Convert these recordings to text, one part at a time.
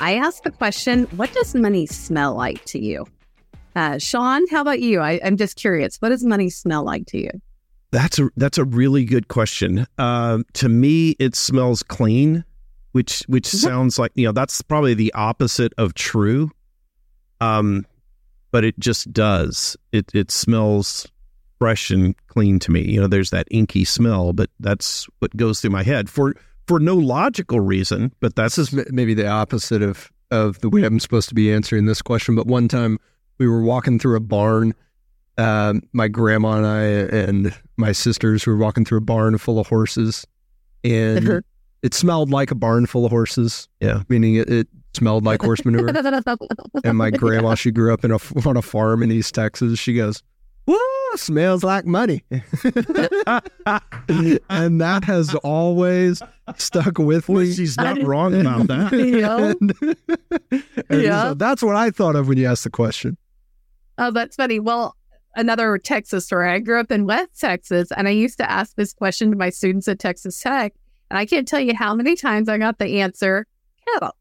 I asked the question, what does money smell like to you? Uh, Shawn, how about you? I, am just curious. What does money smell like to you? That's a that's a really good question. Uh, to me, it smells clean, which which mm-hmm. sounds like you know that's probably the opposite of true. Um, but it just does. It it smells fresh and clean to me. You know, there's that inky smell, but that's what goes through my head for for no logical reason. But that's this is maybe the opposite of of the way I'm supposed to be answering this question. But one time we were walking through a barn. Uh, my grandma and I and my sisters were walking through a barn full of horses, and it smelled like a barn full of horses. Yeah, meaning it, it smelled like horse manure. and my grandma, she grew up in a on a farm in East Texas. She goes, "Whoa, smells like money," and that has always stuck with well, me. She's not wrong about that. yeah, and yeah. So that's what I thought of when you asked the question. Oh, that's funny. Well, another Texas story. I grew up in West Texas, and I used to ask this question to my students at Texas Tech, and I can't tell you how many times I got the answer cattle,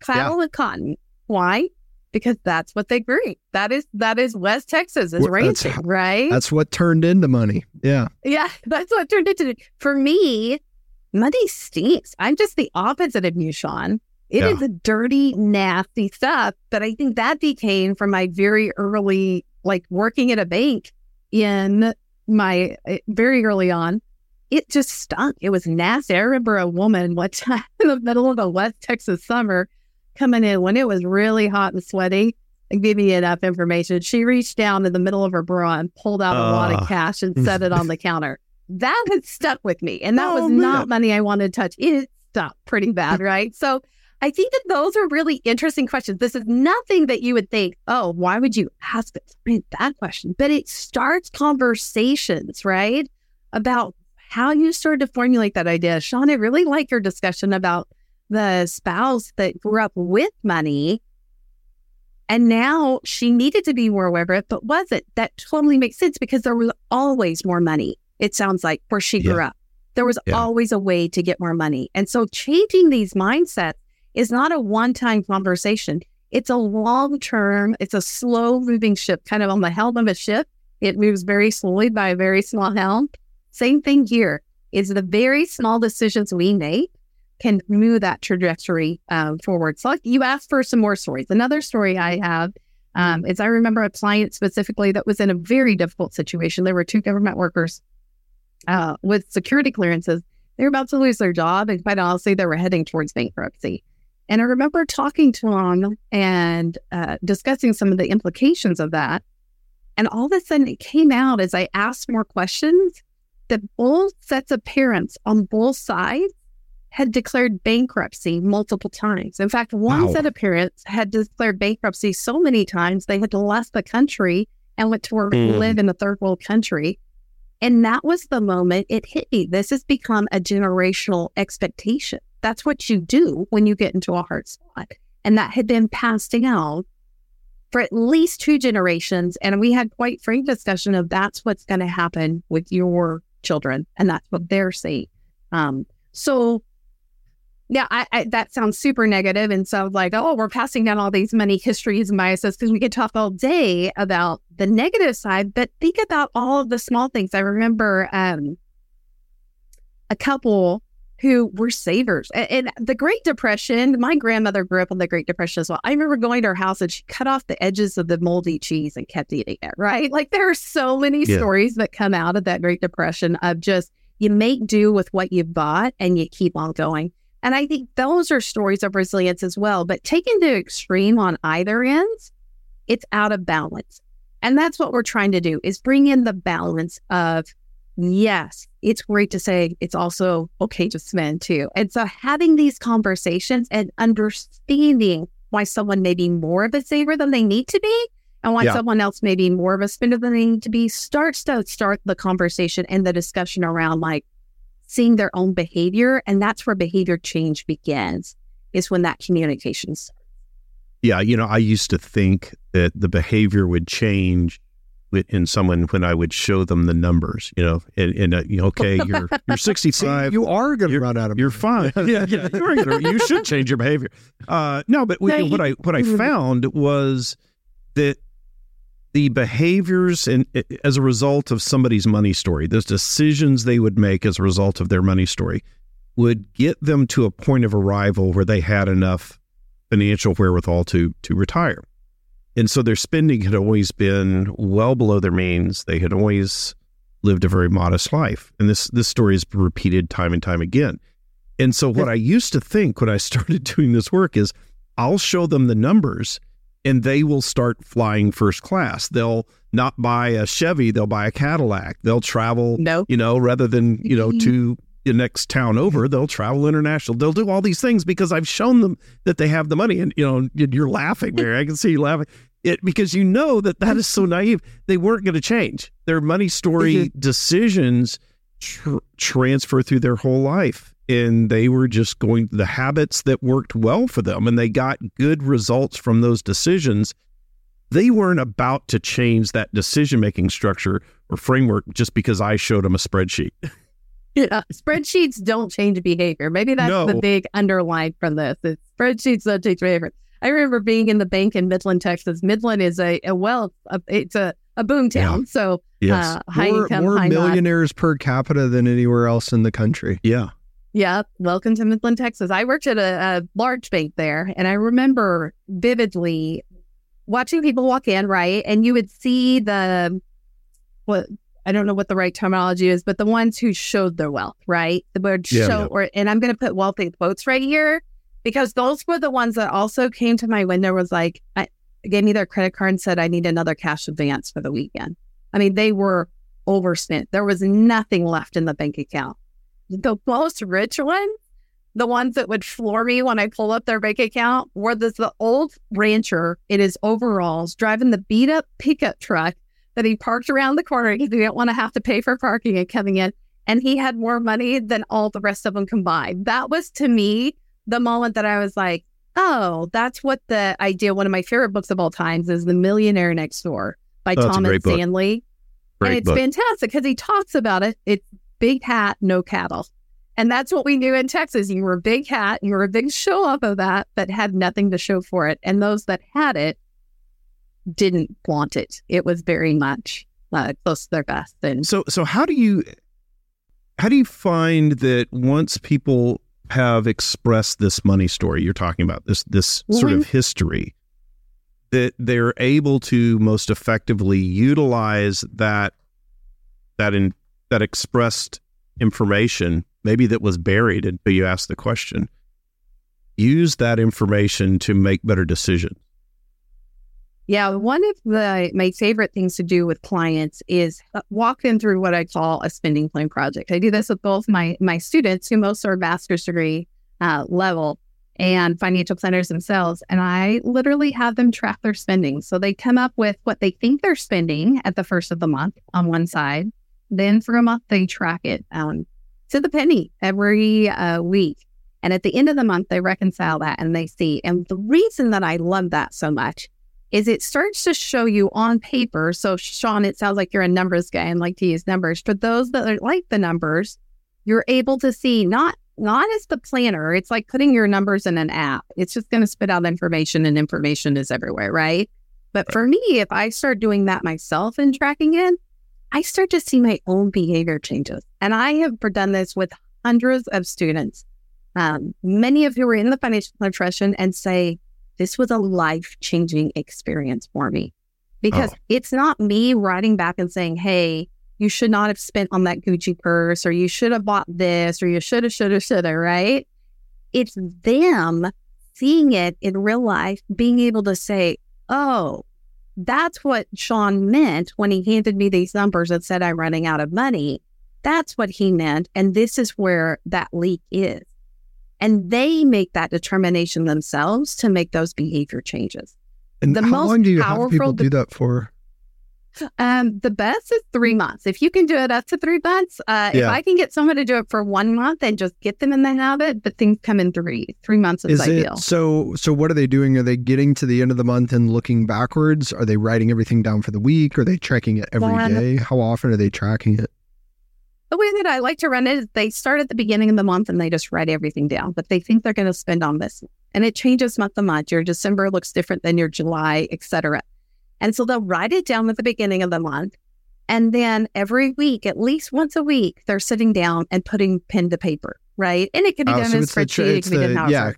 cattle yeah. and cotton. Why? Because that's what they grew. That is that is West Texas is well, ranching, that's, right? That's what turned into money. Yeah, yeah, that's what turned into. For me, money stinks. I'm just the opposite of you, Shawn. It yeah. is a dirty, nasty stuff. But I think that became from my very early, like working at a bank in my eh, very early on. It just stunk. It was nasty. I remember a woman one time in the middle of a West Texas summer coming in when it was really hot and sweaty and give me enough information. She reached down in the middle of her bra and pulled out a uh. lot of cash and set it on the counter. That had stuck with me. And that oh, was man. not money I wanted to touch. It stuck pretty bad, right? So I think that those are really interesting questions. This is nothing that you would think, oh, why would you ask that question? But it starts conversations, right? About how you started to formulate that idea. Shawn, I really like your discussion about the spouse that grew up with money. And now she needed to be more aware of it, but wasn't. That totally makes sense because there was always more money, it sounds like, where she grew yeah. up. There was yeah. always a way to get more money. And so changing these mindsets is not a one time conversation. It's a long term, it's a slow moving ship, kind of on the helm of a ship. It moves very slowly by a very small helm. Same thing here is the very small decisions we make can move that trajectory um, forward. So you asked for some more stories. Another story I have um, is I remember a client specifically that was in a very difficult situation. There were two government workers uh, with security clearances. They were about to lose their job, and quite honestly, they were heading towards bankruptcy. And I remember talking to him and uh, discussing some of the implications of that. And all of a sudden, it came out as I asked more questions that both sets of parents on both sides had declared bankruptcy multiple times. In fact, one wow. set of parents had declared bankruptcy so many times they had to left the country and went to work, mm. live in a third world country. And that was the moment it hit me. This has become a generational expectation. That's what you do when you get into a hard spot. And that had been passed down for at least two generations. And we had quite frank discussion of that's what's going to happen with your children. And that's what they're saying. Um, so yeah, I, I, that sounds super negative and so like, oh, we're passing down all these money histories and biases because we could talk all day about the negative side, but think about all of the small things. I remember um, a couple who were savers. And, and, the Great Depression, my grandmother grew up in the Great Depression as well. I remember going to her house and she cut off the edges of the moldy cheese and kept eating it, right? Like there are so many yeah. stories that come out of that Great Depression of just you make do with what you've bought and you keep on going. And I think those are stories of resilience as well. But taken to extreme on either ends, it's out of balance. And that's what we're trying to do is bring in the balance of yes, it's great to say it's also okay to spend too. And so having these conversations and understanding why someone may be more of a saver than they need to be and why yeah. someone else may be more of a spender than they need to be starts to start the conversation and the discussion around like seeing their own behavior. And that's where behavior change begins, is when that communication starts. Yeah. You know, I used to think that the behavior would change in someone when I would show them the numbers, you know, and, and uh, okay, you're you're 65. you are going to run out of. You're fine. yeah, yeah. You're gonna, you should change your behavior. Uh, no, but we, what I what I found was that the behaviors and as a result of somebody's money story, those decisions they would make as a result of their money story, would get them to a point of arrival where they had enough financial wherewithal to to retire. And so their spending had always been well below their means. They had always lived a very modest life. And this this story is repeated time and time again. And so what I used to think when I started doing this work is I'll show them the numbers and they will start flying first class. They'll not buy a Chevy, they'll buy a Cadillac. They'll travel, no. you know, rather than, you know, to the next town over, they'll travel international. They'll do all these things because I've shown them that they have the money. And you know, you're laughing, Mary. I can see you laughing. It because you know that that is so naive. They weren't going to change. Their money story mm-hmm. decisions tr- transfer through their whole life, and they were just going the habits that worked well for them, and they got good results from those decisions. They weren't about to change that decision making structure or framework just because I showed them a spreadsheet. Yeah, spreadsheets don't change behavior. Maybe that's no. the big underline from this. It's spreadsheets don't change behavior. I remember being in the bank in Midland, Texas. Midland is a, a wealth, a, it's a, a boom town. Yeah. So yes. uh, high more, income, more high millionaires not. per capita than anywhere else in the country. Yeah. Yeah. Welcome to Midland, Texas. I worked at a, a large bank there, and I remember vividly watching people walk in, right? And you would see the what I don't know what the right terminology is, but the ones who showed their wealth, right? The would yeah, show, yeah. or and I'm going to put wealthy quotes right here because those were the ones that also came to my window. Was like, I gave me their credit card and said I need another cash advance for the weekend. I mean, they were overspent. There was nothing left in the bank account. The most rich ones, the ones that would floor me when I pull up their bank account, were this the old rancher in his overalls driving the beat up pickup truck that he parked around the corner because he didn't want to have to pay for parking and coming in. And he had more money than all the rest of them combined. That was to me the moment that I was like, oh, that's what the idea. One of my favorite books of all times is The Millionaire Next Door by oh, Thomas Stanley. Great and it's book. fantastic because he talks about it. It's big hat, no cattle. And that's what we knew in Texas. You were a big hat, you were a big show off of that, but had nothing to show for it. And those that had it didn't want it. It was very much uh, close to their best. And so, so how do you how do you find that once people have expressed this money story you're talking about this this mm-hmm. sort of history that they're able to most effectively utilize that that in that expressed information maybe that was buried until you asked the question use that information to make better decisions yeah, one of the my favorite things to do with clients is uh, walk them through what I call a spending plan project. I do this with both my my students, who most are master's degree uh, level, and financial planners themselves, and I literally have them track their spending. So they come up with what they think they're spending at the first of the month on one side. Then for a month they track it um, to the penny every uh, week. And at the end of the month, they reconcile that and they see. And the reason that I love that so much is it starts to show you on paper. So, Shawn, it sounds like you're a numbers guy and like to use numbers. For those that are like the numbers, you're able to see not not as the planner. It's like putting your numbers in an app. It's just going to spit out information, and information is everywhere, right? But for me, if I start doing that myself and tracking it, I start to see my own behavior changes. And I have done this with hundreds of students, um, many of who are in the financial profession, and say, this was a life changing experience for me because oh. it's not me writing back and saying, hey, you should not have spent on that Gucci purse or you should have bought this or you should have, should have, should have, right? It's them seeing it in real life, being able to say, oh, that's what Shawn meant when he handed me these numbers and said I'm running out of money. That's what he meant. And this is where that leak is. And they make that determination themselves to make those behavior changes. And The how most long do you have powerful people de- do that for? Um, the best is three months. If you can do it up to three months, uh, if I can get someone to do it for one month and just get them in the habit, but things come in three. Three months is, Is ideal. it so? So what are they doing? Are they getting to the end of the month and looking backwards? Are they writing everything down for the week? Are they tracking it every day? Yeah. How often are they tracking it? The way that I like to run it is they start at the beginning of the month and they just write everything down, but they think they're going to spend on this. And it changes month to month. Your December looks different than your July, et cetera. And so they'll write it down at the beginning of the month. And then every week, at least once a week, they're sitting down and putting pen to paper, right? And it can be Oh, done so in a spreadsheet, it be done yeah,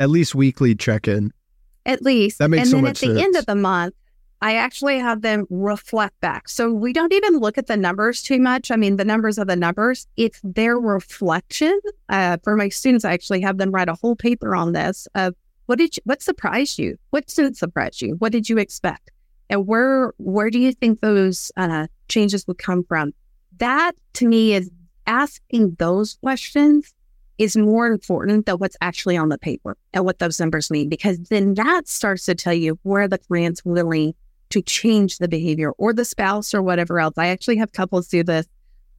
at least weekly check in. At least. That makes and so then much at the end of the month, I actually have them reflect back. So we don't even look at the numbers too much. I mean, the numbers are the numbers. It's their reflection. Uh, for my students, I actually have them write a whole paper on this of what did you, what surprised you? What didn't surprise you? What did you expect? And where where do you think those uh, changes would come from? That to me is asking those questions is more important than what's actually on the paper and what those numbers mean, because then that starts to tell you where the client's willing to change the behavior or the spouse or whatever else. I actually have couples do this.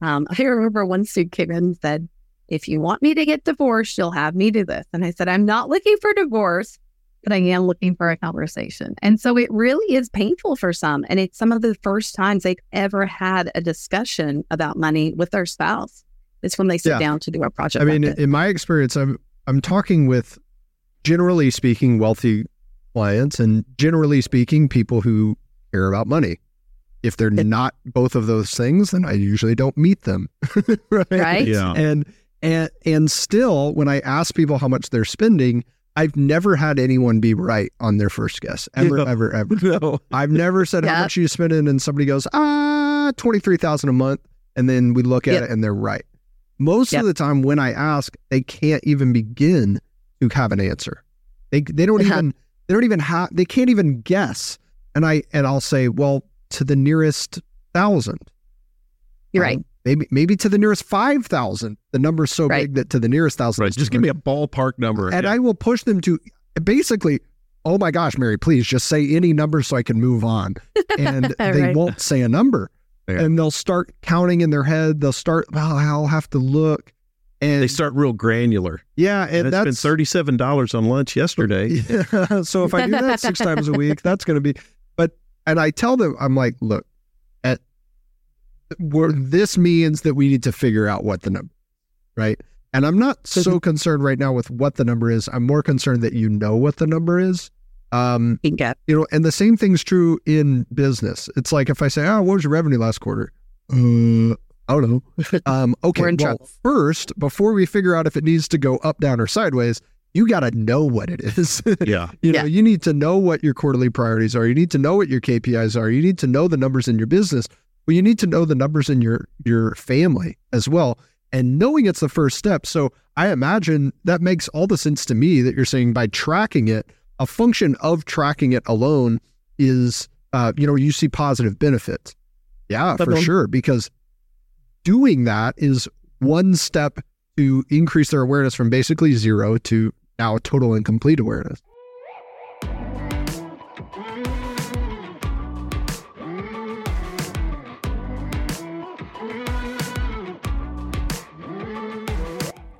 Um, I remember one student came in and said, if you want me to get divorced, you'll have me do this. And I said, I'm not looking for divorce, but I am looking for a conversation. And so it really is painful for some. And it's some of the first times they've ever had a discussion about money with their spouse. It's when they sit Yeah. down to do a project. I mean, like in my experience, I'm I'm talking with generally speaking wealthy clients, and generally speaking people who care about money. If they're not both of those things, then I usually don't meet them. right? Right? Yeah. And and and still, when I ask people how much they're spending, I've never had anyone be right on their first guess. Ever, Yeah. ever, ever. No. I've never said how much you spending, and somebody goes, ah, twenty three thousand a month, and then we look at Yep. it and they're right. Most Yep. of the time, when I ask, they can't even begin to have an answer. They they don't Uh-huh. even they don't even have they can't even guess. And I and I'll say, well, to the nearest thousand. You're Um, right. Maybe maybe to the nearest five thousand. The number's so Right. big that to the nearest thousand. Right. Just give me a ballpark number. and Yeah. I will push them to basically, oh my gosh, Mary, please just say any number so I can move on. And they Right. won't say a number. Yeah. And they'll start counting in their head. They'll start, well, I'll have to look. And they start real granular. yeah, And and it's been that's thirty-seven dollars on lunch yesterday. Yeah, so if I do that six times a week, that's going to be. But and I tell them, I'm like, look, at where this means that we need to figure out what the number, right? And I'm not so concerned right now with what the number is. I'm more concerned that you know what the number is. Um, Bingo. you know, and the same thing's true in business. It's like if I say, "Oh, what was your revenue last quarter?" Uh, I don't know. Um, okay, We're in well, trouble. first, before we figure out if it needs to go up, down, or sideways, you got to know what it is. Yeah. you Yeah. know, you need to know what your quarterly priorities are. You need to know what your KPIs are. You need to know the numbers in your business. Well, you need to know the numbers in your your family as well. And knowing it's the first step. So I imagine that makes all the sense to me that you're saying by tracking it, a function of tracking it alone is, uh, you know, you see positive benefits. Yeah, for sure. Because doing that is one step to increase their awareness from basically zero to now total and complete awareness.